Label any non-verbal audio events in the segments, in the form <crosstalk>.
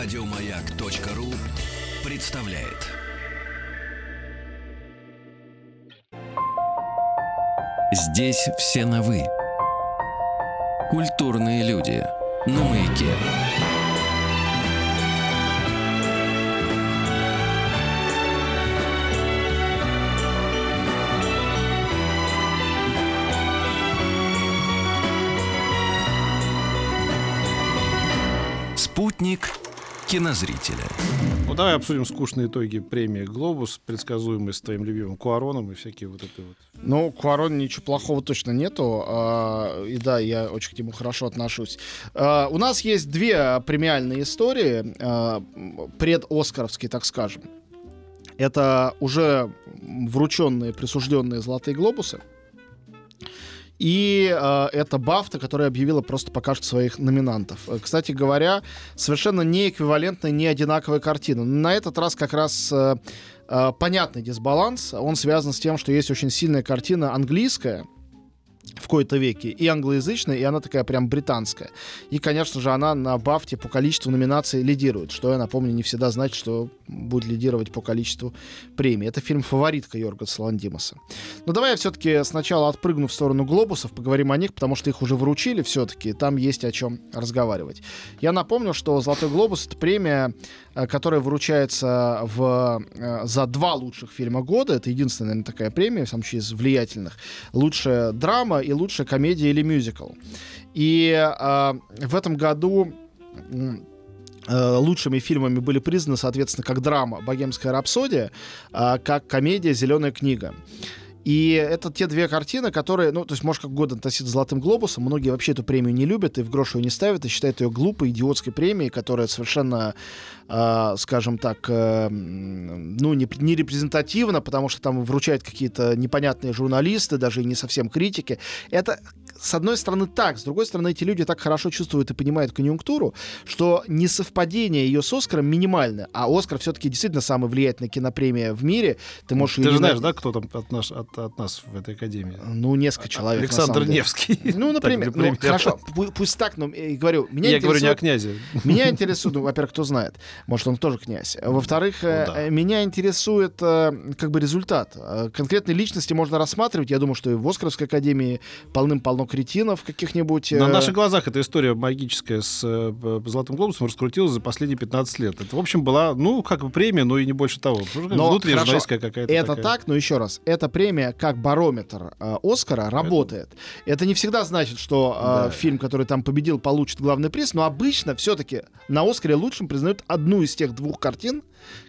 Радиомаяк.ру представляет. Здесь все на «вы». Культурные люди. На маяке. Кинозрителя. Ну, давай обсудим скучные итоги премии «Глобус», предсказуемые с твоим любимым Куароном и всякие вот это вот. Ну, Куарон ничего плохого точно нету. а, и да, я очень к нему хорошо отношусь. А, у нас есть две премиальные истории, а, предоскаровские, так скажем. Это уже врученные, присужденные золотые глобусы. И э, это Бафта, которая объявила просто пока что своих номинантов. Э, Кстати говоря, совершенно не эквивалентная, не одинаковая картина. На этот раз как раз э, э, понятный дисбаланс. Он связан с тем, что есть очень сильная картина английская, в кои-то веке, и англоязычная, и она такая прям британская. И, конечно же, она на Бафте по количеству номинаций лидирует, что, я напомню, не всегда значит, что будет лидировать по количеству премий. Это фильм «Фаворитка» Йоргаса Ландимаса. Но давай я все-таки сначала отпрыгну в сторону глобусов, поговорим о них, потому что их уже вручили все-таки, там есть о чем разговаривать. Я напомню, что «Золотой глобус» — это премия, э, которая вручается в, э, за два лучших фильма года. Это единственная, наверное, такая премия, в самом случае, из влиятельных. Лучшая драма и лучшая комедия или мюзикл. И э, в этом году лучшими фильмами были признаны, соответственно, как драма «Богемская рапсодия», а как комедия «Зеленая книга». И это те две картины, которые, ну, то есть, может, как угодно относиться «Золотым глобусам». Многие вообще эту премию не любят и в грош ее не ставят, и считают ее глупой, идиотской премией, которая совершенно, э, скажем так, э, ну, не, не репрезентативна, потому что там вручают какие-то непонятные журналисты, даже и не совсем критики. Это, с одной стороны, так. С другой стороны, эти люди так хорошо чувствуют и понимают конъюнктуру, что несовпадение ее с «Оскаром» минимальное. А «Оскар» все-таки действительно самая влиятельная кинопремия в мире. Ты можешь... Ты же знаешь, на- да, кто там от нас, от, от нас в этой академии? Ну, несколько человек. на Александр. Невский. <laughs> Ну, например, ну, хорошо, пу- пусть так, но э, говорю, меня Я говорю не о князе. меня интересует, ну, во-первых, кто знает, может, он тоже князь. Во-вторых, э, Ну да. э, меня интересует э, как бы результат. Э, Конкретные личности можно рассматривать. Я думаю, что и в Оскаровской академии полным-полно кретинов каких-нибудь. э, На наших глазах эта история магическая с э, «Золотым глобусом» раскрутилась за последние 15 лет. Это, в общем, была, ну, как бы премия, но и не больше того. Но Внутренняя какая-то Это такая. так, но еще раз, эта премия как барометр э, Оскара работает. Это не всегда значит, что э, Да. фильм, который там победил, получит главный приз, но обычно все-таки на Оскаре лучшим признают одну из тех двух картин,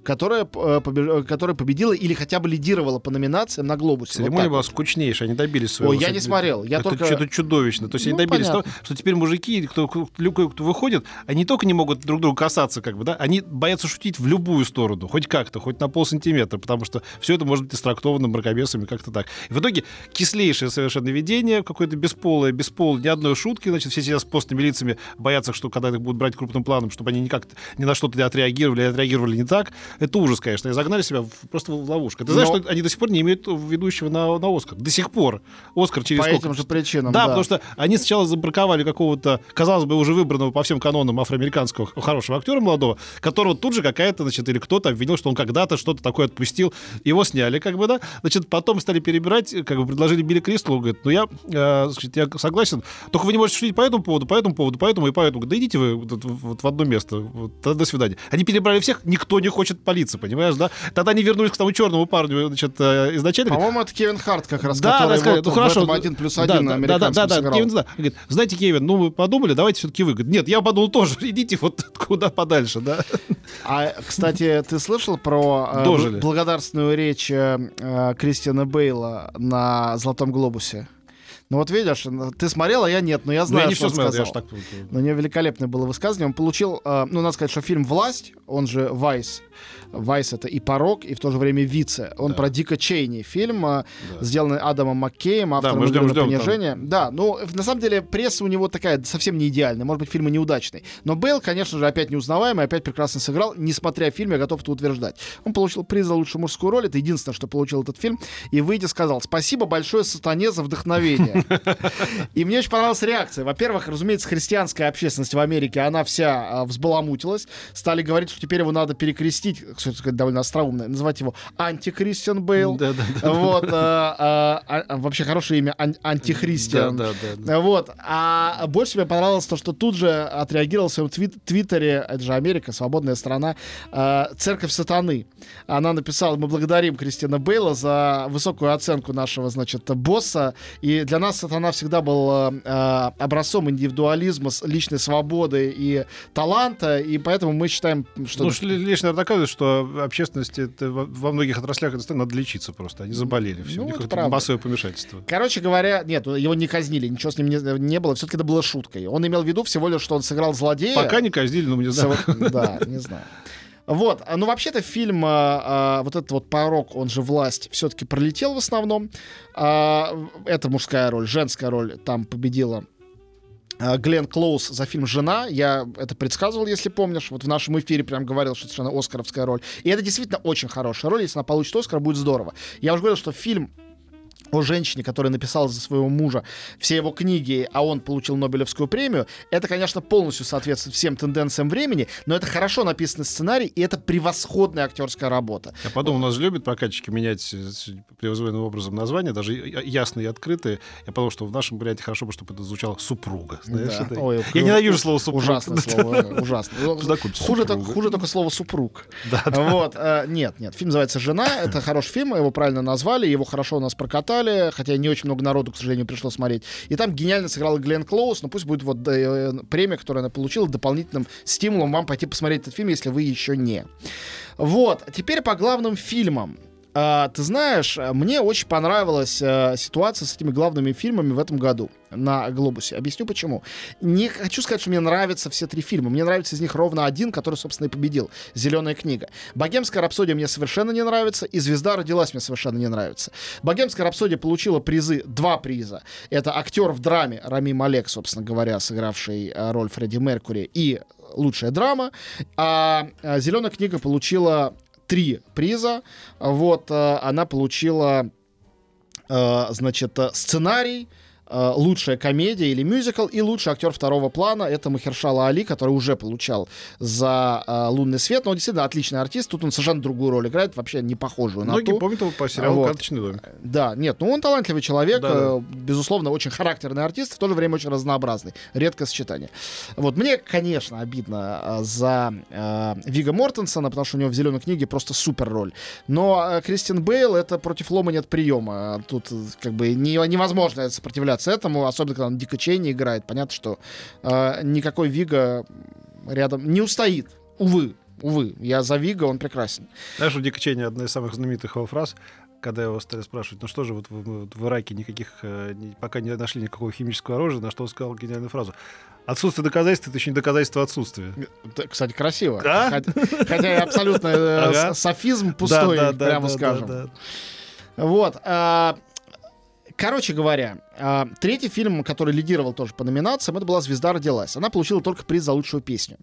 которая, э, э, которая победила или хотя бы лидировала по номинациям на Глобусе. Вот Церемония так была вот. скучнейшая, они добились своего. Ой, я не смотрел, я это только- что-то чудовищно. То есть они Ну, добились понятно. того, что теперь мужики, кто, кто, кто- выходит, они не только не могут друг друга касаться, как бы, да, они боятся шутить в любую сторону, хоть как-то, хоть на полсантиметра, потому что все это может быть истрактовано мракобесами как-то так. И в итоге кислейшее совершенно видение, какое-то бесполое, бесполое, ни одной шутки, значит, все сидят с постными лицами, боятся, что когда их будут брать крупным планом, чтобы они никак ни на что-то не отреагировали, отреагировали не так. Это ужас, конечно, и загнали себя в- просто в ловушку. Ты знаешь, Но- что они до сих пор не имеют ведущего на, на Оскар. До сих пор. Оскар через По сколько? этим же причинам, Да, да. потому что они сначала забраковали какого-то, казалось бы, уже выбранного по всем канонам афроамериканского хорошего актера молодого, которого тут же какая-то, значит, или кто-то обвинил, что он когда-то что-то такое отпустил. Его сняли, как бы, да. Значит, потом стали перебирать, как бы предложили Билли Кристалу, говорит, ну я, э, значит, я согласен, только вы не можете шутить по этому поводу, по этому поводу, по этому и по этому. Да идите вы вот, вот в одно место. Вот, до свидания. Они перебрали всех, никто не хочет палиться, понимаешь, да? Тогда они вернулись к тому черному парню, значит, э, изначально. По-моему, это Кевин Харт как раз, да, который да, вот ну в хорошо. этом один плюс да, один да, на да, да, американском да, сыграл. Кевин, да. Говорит, знаете, Кевин, ну вы подумали, давайте все-таки вы. Говорит, нет, я подумал тоже, <laughs> идите вот куда подальше, да. А, кстати, ты слышал про э, благодарственную речь э, э, Кристиана Бейла на Золотом глобусе? Ну вот видишь, ты смотрел, а я нет, но я Ну, знаю, я не что все он смотрел, я сказал. ж так... Но у него великолепное было высказывание. Он получил, э, ну, надо сказать, что фильм «Власть», он же «Вайс», Вайс это и порог, и в то же время вице. Он Да. про Дика Чейни. Фильм, а, Да. сделанный Адамом Маккеем, автором мы ждем, «Игры на ждем там. понижение. Да, ну, на самом деле, пресса у него такая совсем не идеальная. Может быть, фильм и неудачный. Но Бейл, конечно же, опять неузнаваемый, опять прекрасно сыграл. Несмотря фильм, я готов это утверждать. Он получил приз за лучшую мужскую роль. Это единственное, что получил этот фильм. И выйдя сказал, спасибо большое сатане за вдохновение. И мне очень понравилась реакция. Во-первых, разумеется, христианская общественность в Америке, она вся а, взбаламутилась. Стали говорить, что теперь его надо перекрестить, кстати сказать, довольно остроумно, называть его антикристиан Бейл. Да, да, да. Вот, а, а, а, вообще хорошее имя, ан- антихристиан. Да, да, да, да. Вот. А больше мне понравилось то, что тут же отреагировал в своем твит- твиттере, это же Америка, свободная страна, э, Церковь Сатаны. Она написала, мы благодарим Кристина Бейла за высокую оценку нашего, значит, босса. И для нас Сатана всегда был э, э, образцом индивидуализма, личной свободы и таланта. И поэтому мы считаем, что... Ну, лишний раз доказывает, что общественности это во, многих отраслях это надо лечиться просто. Они заболели. Все. Ну, У них это массовое помешательство. Короче говоря, нет, его не казнили, ничего с ним не, не было. Все-таки это было шуткой. Он имел в виду всего лишь, что он сыграл злодея. Пока не казнили, но мне Со- знаю. Да, не знаю. Вот, а, ну вообще-то фильм, а, а, вот этот вот порог, он же власть, все-таки пролетел в основном. А, это мужская роль, женская роль там победила Глен Клоус за фильм «Жена». Я это предсказывал, если помнишь. Вот в нашем эфире прям говорил, что это совершенно оскаровская роль. И это действительно очень хорошая роль. Если она получит Оскар, будет здорово. Я уже говорил, что фильм о женщине, которая написала за своего мужа все его книги, а он получил Нобелевскую премию, это, конечно, полностью соответствует всем тенденциям времени, но это хорошо написанный сценарий, и это превосходная актерская работа. Я подумал, у нас же любят прокатчики менять э, превозойным образом названия, даже ясные и открытые. Я подумал, что в нашем варианте хорошо бы, чтобы это звучало супруга. Знаешь, Да. это- Ой, Я ненавижу слово супруг. Ужасное слово, ужасно. Что такое Хуже, только- супруга? хуже только слово супруг. Да, да. Вот, э, нет, нет, фильм называется «Жена», это хороший фильм, его правильно назвали, его хорошо у нас прокатали, хотя не очень много народу, к сожалению, пришло смотреть. И там гениально сыграл Глен Клоус, но пусть будет вот э, премия, которую она получила, дополнительным стимулом вам пойти посмотреть этот фильм, если вы еще не. Вот, теперь по главным фильмам. А, ты знаешь, мне очень понравилась а, ситуация с этими главными фильмами в этом году на Глобусе. Объясню почему. Не хочу сказать, что мне нравятся все три фильма. Мне нравится из них ровно один, который, собственно, и победил. Зеленая книга. Богемская рапсодия мне совершенно не нравится, и Звезда родилась мне совершенно не нравится. Богемская рапсодия получила призы, два приза. Это актер в драме Рами Малек, собственно говоря, сыгравший а, роль Фредди Меркури, и лучшая драма. А, а Зеленая книга получила три приза. Вот э, она получила, э, значит, э, сценарий, лучшая комедия или мюзикл и лучший актер второго плана это Махершала Али, который уже получал за э, «Лунный свет». Но он действительно отличный артист. Тут он совершенно другую роль играет, вообще не похожую на Многие ту. помнят его по сериалу Вот. «Карточный домик». Да, нет, ну он талантливый человек, Да-да. э, безусловно, очень характерный артист, в то же время очень разнообразный. Редкое сочетание. Вот, мне, конечно, обидно э, за э, Вига Мортенсона, потому что у него в «Зеленой книге» просто супер роль. Но э, Кристин Бейл — это против лома нет приема. Тут э, как бы не- невозможно сопротивляться этому, особенно когда он дико Чейни играет. Понятно, что э, никакой Вига рядом не устоит. Увы, увы. Я за Вига, он прекрасен. Знаешь, у Дика Чейни одна из самых знаменитых его фраз, когда его стали спрашивать, ну что же, вот в, в Ираке никаких, э, пока не нашли никакого химического оружия, на что он сказал гениальную фразу. Отсутствие доказательств — это еще не доказательство отсутствия. Да, Кстати, красиво. Да? Хотя, хотя абсолютно э, Ага. софизм пустой, да, да, прямо да, скажем. да, да. Вот. а, Короче говоря, а, третий фильм, который лидировал тоже по номинациям, это была «Звезда родилась». Она получила только приз за лучшую песню.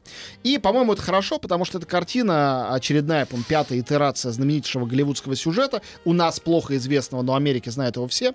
И, по-моему, это хорошо, потому что эта картина, очередная, по пятая итерация знаменитейшего голливудского сюжета, у нас плохо известного, но Америки знают его все,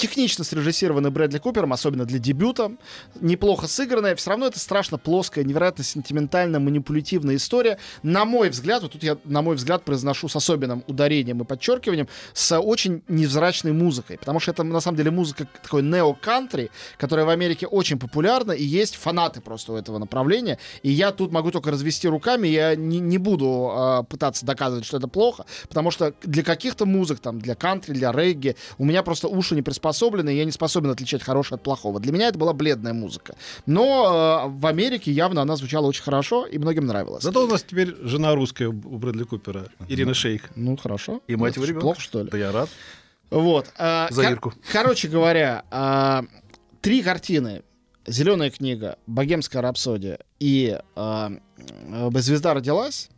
технично срежиссированный Брэдли Купером, особенно для дебюта, неплохо сыгранная, все равно это страшно плоская, невероятно сентиментальная, манипулятивная история. На мой взгляд, вот тут я, на мой взгляд, произношу с особенным ударением и подчеркиванием, с очень невзрачной музыкой, потому что это на самом деле музыка такой нео-кантри, которая в Америке очень популярна, и есть фанаты просто у этого направления, и я тут могу только развести руками, я не, не буду а, пытаться доказывать, что это плохо, потому что для каких-то музык, там, для кантри, для регги, у меня просто уши не приспособлены, и я не способен отличать хорошее от плохого. Для меня это была бледная музыка. Но э, в Америке явно она звучала очень хорошо, и многим нравилась. Зато у нас теперь жена русская у Брэдли Купера, Ирина Шейх. Ну, хорошо. И мать его ребенка. Плохо, что ли? Да я рад. Вот. а, За кор- Ирку. Короче говоря, а, три картины. Зеленая книга, Богемская рапсодия и э, Звезда родилась.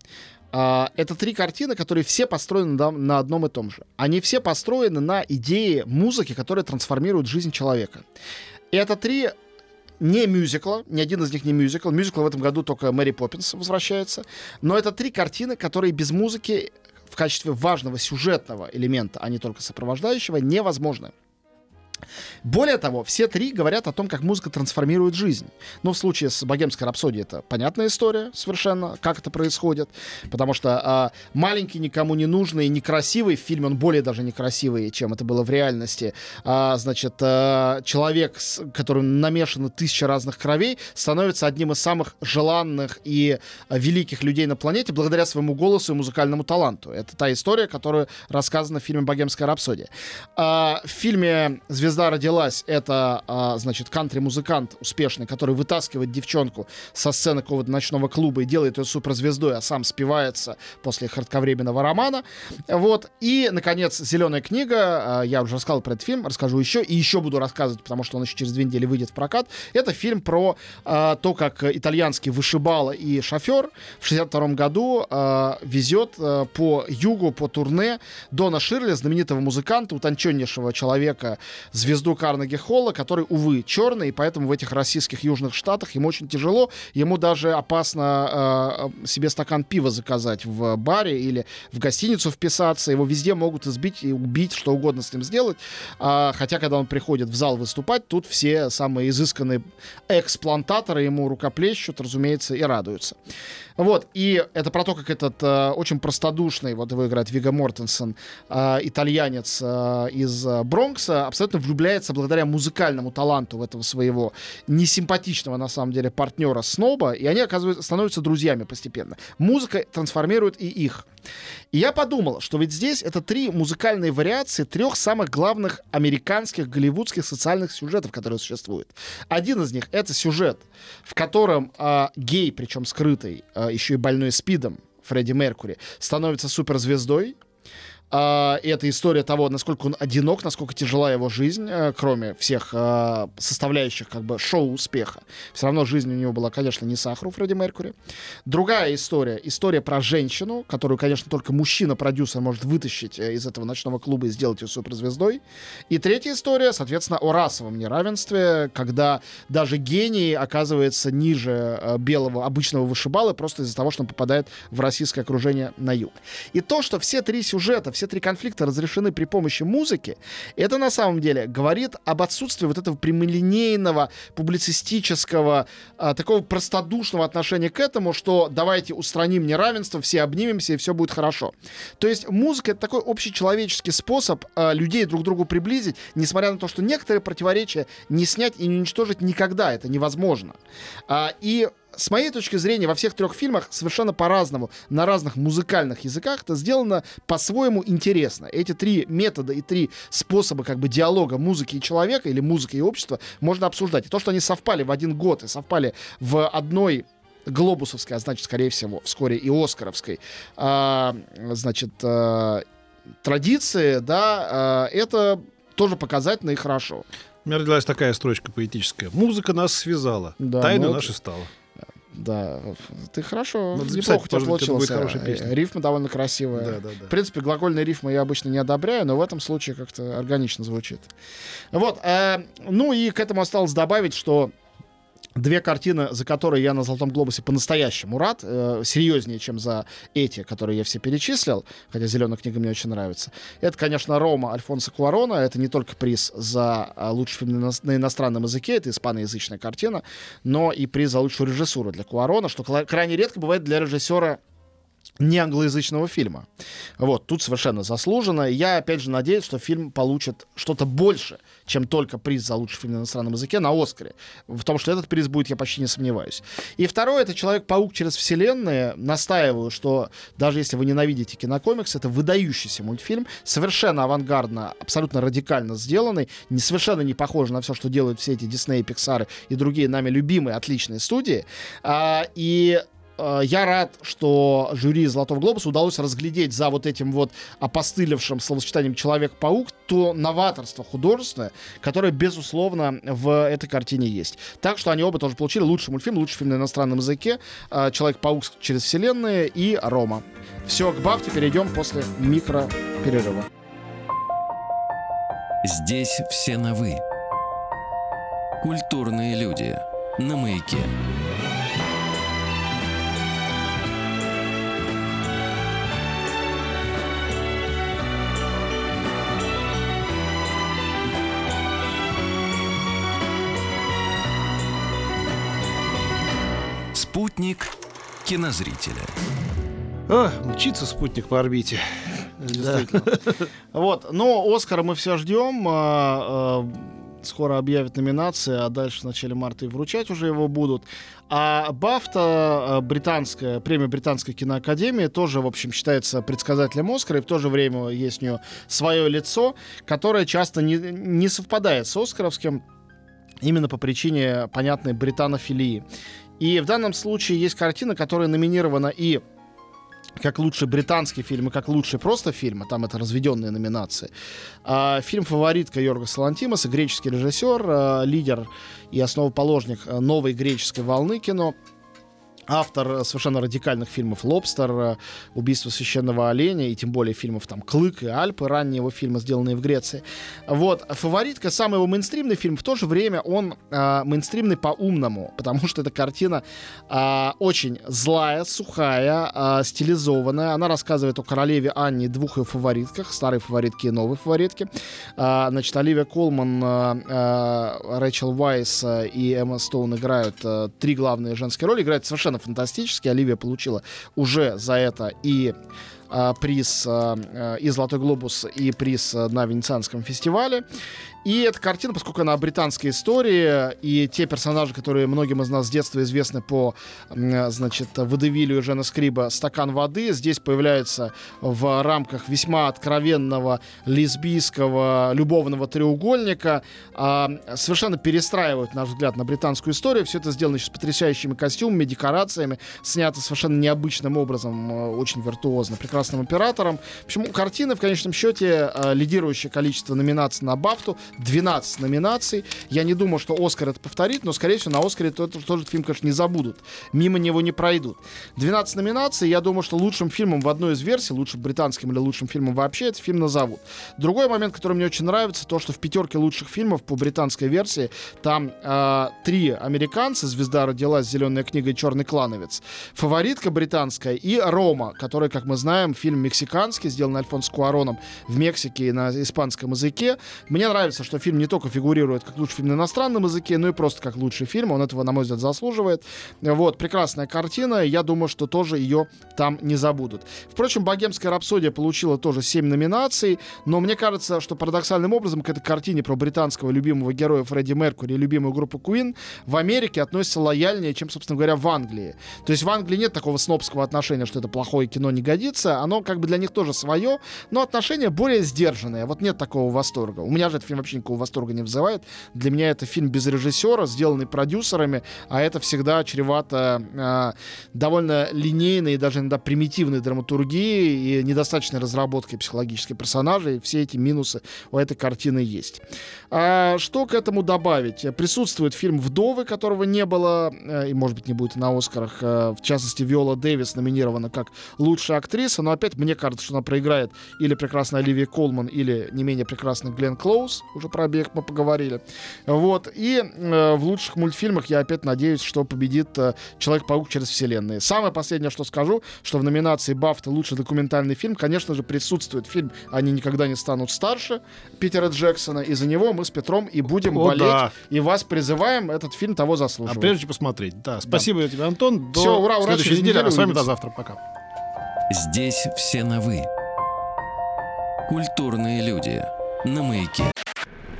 А, это три картины, которые все построены на, на одном и том же. Они все построены на идее музыки, которая трансформирует жизнь человека. И это три не мюзикла, ни один из них не мюзикл. Мюзикл в этом году только Мэри Поппинс возвращается. Но это три картины, которые без музыки в качестве важного сюжетного элемента, а не только сопровождающего, невозможны. Более того, все три говорят о том, как музыка трансформирует жизнь. Ну, в случае с «Богемской рапсодией» это понятная история совершенно, как это происходит, потому что а, маленький, никому не нужный, некрасивый, в фильме он более даже некрасивый, чем это было в реальности, а, значит, а, человек, с которым намешаны тысячи разных кровей, становится одним из самых желанных и великих людей на планете благодаря своему голосу и музыкальному таланту. Это та история, которая рассказана в фильме «Богемская рапсодия». А, в фильме «Звезда звезда родилась, это, а, значит, кантри-музыкант успешный, который вытаскивает девчонку со сцены какого-то ночного клуба и делает ее суперзвездой, а сам спивается после кратковременного романа. Вот. И, наконец, «Зеленая книга». А, я уже рассказал про этот фильм, расскажу еще. И еще буду рассказывать, потому что он еще через две недели выйдет в прокат. Это фильм про а, то, как итальянский вышибала и шофер в 62 году а, везет а, по югу, по турне Дона Ширли, знаменитого музыканта, утонченнейшего человека звезду Карнеги Холла, который, увы, черный, и поэтому в этих российских южных штатах ему очень тяжело. Ему даже опасно э, себе стакан пива заказать в баре или в гостиницу вписаться. Его везде могут избить и убить, что угодно с ним сделать. А, хотя, когда он приходит в зал выступать, тут все самые изысканные эксплантаторы ему рукоплещут, разумеется, и радуются. Вот, и это про то, как этот э, очень простодушный, вот его играет Вига Мортенсен, э, итальянец э, из Бронкса, абсолютно влюбляется благодаря музыкальному таланту в этого своего несимпатичного, на самом деле, партнера Сноба, и они оказываются, становятся друзьями постепенно. Музыка трансформирует и их. И я подумал, что ведь здесь это три музыкальные вариации трех самых главных американских голливудских социальных сюжетов, которые существуют. Один из них — это сюжет, в котором э, гей, причем скрытый, э, еще и больной СПИДом, Фредди Меркури, становится суперзвездой, Uh, это история того, насколько он одинок, насколько тяжела его жизнь, uh, кроме всех uh, составляющих как бы шоу успеха. Все равно жизнь у него была, конечно, не сахар у Фредди Меркури. Другая история, история про женщину, которую, конечно, только мужчина-продюсер может вытащить э, из этого ночного клуба и сделать ее суперзвездой. И третья история, соответственно, о расовом неравенстве, когда даже гений оказывается ниже э, белого обычного вышибала просто из-за того, что он попадает в российское окружение на юг. И то, что все три сюжета, все все три конфликта разрешены при помощи музыки, это на самом деле говорит об отсутствии вот этого прямолинейного, публицистического, а, такого простодушного отношения к этому, что давайте устраним неравенство, все обнимемся и все будет хорошо. То есть музыка это такой общечеловеческий способ а, людей друг к другу приблизить, несмотря на то, что некоторые противоречия не снять и не уничтожить никогда, это невозможно. А, и с моей точки зрения, во всех трех фильмах совершенно по-разному, на разных музыкальных языках это сделано по-своему интересно. Эти три метода и три способа как бы диалога музыки и человека или музыки и общества можно обсуждать. И то, что они совпали в один год и совпали в одной глобусовской, а значит, скорее всего, вскоре и оскаровской, а, значит, а, традиции, да, а, это тоже показательно и хорошо. У меня родилась такая строчка поэтическая. Музыка нас связала, да, тайна ну, наша стала. Да, ты хорошо, Надо неплохо у тебя получился. Рифма довольно красивая. Да, да, да. В принципе, глагольные рифмы я обычно не одобряю, но в этом случае как-то органично звучит. Вот, э, ну и к этому осталось добавить, что Две картины, за которые я на «Золотом глобусе» по-настоящему рад, э, серьезнее, чем за эти, которые я все перечислил, хотя «Зеленая книга» мне очень нравится. Это, конечно, «Рома» Альфонса Куарона. Это не только приз за э, лучший фильм на, на иностранном языке, это испаноязычная картина, но и приз за лучшую режиссуру для Куарона, что крайне редко бывает для режиссера не англоязычного фильма. Вот, тут совершенно заслуженно. Я, опять же, надеюсь, что фильм получит что-то больше, чем только приз за лучший фильм на иностранном языке на Оскаре. В том, что этот приз будет, я почти не сомневаюсь. И второе, это «Человек-паук через вселенные». Настаиваю, что даже если вы ненавидите кинокомикс, это выдающийся мультфильм, совершенно авангардно, абсолютно радикально сделанный, не, совершенно не похож на все, что делают все эти Дисней, Пиксары и другие нами любимые, отличные студии. А, и я рад, что жюри «Золотого глобуса» удалось разглядеть за вот этим вот опостылевшим словосочетанием «Человек-паук» то новаторство художественное, которое, безусловно, в этой картине есть. Так что они оба тоже получили лучший мультфильм, лучший фильм на иностранном языке, э, «Человек-паук через вселенные» и «Рома». Все, к Бафте перейдем после микроперерыва. Здесь все на «вы». Культурные люди. На маяке. Спутник кинозрителя. А, мчится спутник по орбите. Действительно. Вот, но Оскара мы все ждем. а, а, Скоро объявят номинации, а дальше в начале марта и вручать уже его будут. А Бафта, а, британская, премия Британской киноакадемии, тоже, в общем, считается предсказателем Оскара, и в то же время есть у нее свое лицо, которое часто не, не совпадает с Оскаровским, именно по причине понятной британофилии. И в данном случае есть картина, которая номинирована и как лучший британский фильм и как лучший просто фильм, а там это разведенные номинации. А, фильм «Фаворитка» Йорга Салантимаса, греческий режиссер, а, лидер и основоположник а, новой греческой волны кино. Автор э, совершенно радикальных фильмов «Лобстер», э, «Убийство священного оленя» и тем более фильмов там «Клык» и «Альпы», ранние его фильмы, сделанные в Греции. Вот. «Фаворитка» — самый его мейнстримный фильм, в то же время он э, мейнстримный по-умному, <laughs> потому что эта картина э, очень злая, сухая, э, стилизованная. Она рассказывает о королеве Анне и двух ее фаворитках, старой фаворитке и новой фаворитке. Э, значит, Оливия Колман, э, э, Рэйчел Уайс э, и Эмма Стоун играют э, три главные женские роли, играют совершенно фантастически. Оливия получила уже за это и а, приз а, а, и «Золотой глобус», и приз а, на Венецианском фестивале. И эта картина, поскольку она британская история, и те персонажи, которые многим из нас с детства известны по, значит, Водевилю и Жена Скриба «Стакан воды», здесь появляются в рамках весьма откровенного лесбийского любовного треугольника, а, совершенно перестраивают, на наш взгляд, на британскую историю. Все это сделано еще с потрясающими костюмами, декорациями, снято совершенно необычным образом, э, очень виртуозно, прекрасным оператором. Почему картины, в конечном счете, э, лидирующее количество номинаций на Бафту, 12 номинаций. Я не думаю, что Оскар это повторит, но, скорее всего, на Оскаре тот, тот фильм, конечно, не забудут. Мимо него не пройдут. 12 номинаций. Я думаю, что лучшим фильмом в одной из версий, лучшим британским или лучшим фильмом вообще, этот фильм назовут. Другой момент, который мне очень нравится, то, что в пятерке лучших фильмов по британской версии там э, три американца. «Звезда родилась», «Зеленая книга» и «Черный клановец». Фаворитка британская и «Рома», который, как мы знаем, фильм мексиканский, сделан Альфонсо Куароном в Мексике на испанском языке. Мне нравится, что фильм не только фигурирует как лучший фильм на иностранном языке, но и просто как лучший фильм. Он этого, на мой взгляд, заслуживает. Вот, прекрасная картина. Я думаю, что тоже ее там не забудут. Впрочем, «Богемская рапсодия» получила тоже 7 номинаций, но мне кажется, что парадоксальным образом к этой картине про британского любимого героя Фредди Меркури и любимую группу Queen в Америке относятся лояльнее, чем, собственно говоря, в Англии. То есть в Англии нет такого снобского отношения, что это плохое кино не годится. Оно как бы для них тоже свое, но отношение более сдержанное. Вот нет такого восторга. У меня же этот фильм вообще никакого восторга не вызывает. Для меня это фильм без режиссера, сделанный продюсерами, а это всегда чревато э, довольно линейной и даже иногда примитивной драматургией и недостаточной разработкой психологических персонажей. Все эти минусы у этой картины есть. А, что к этому добавить? Присутствует фильм «Вдовы», которого не было, э, и, может быть, не будет на «Оскарах». Э, в частности, Виола Дэвис номинирована как лучшая актриса, но опять мне кажется, что она проиграет или прекрасная Оливия Колман, или не менее прекрасный Глен Клоуз, уже про обеих мы поговорили. Вот. И э, в лучших мультфильмах я опять надеюсь, что победит э, Человек-паук через вселенные. Самое последнее, что скажу, что в номинации Бафта лучший документальный фильм, конечно же, присутствует фильм «Они никогда не станут старше» Питера Джексона. И за него мы с Петром и будем О, болеть. да. И вас призываем, этот фильм того А заслуживает. прежде чем посмотреть. Да, спасибо тебе, Антон. До Всё, ура, ура, следующей через недели. неделю А с вами до завтра. Пока. Здесь все на «вы». Культурные люди. На маяке.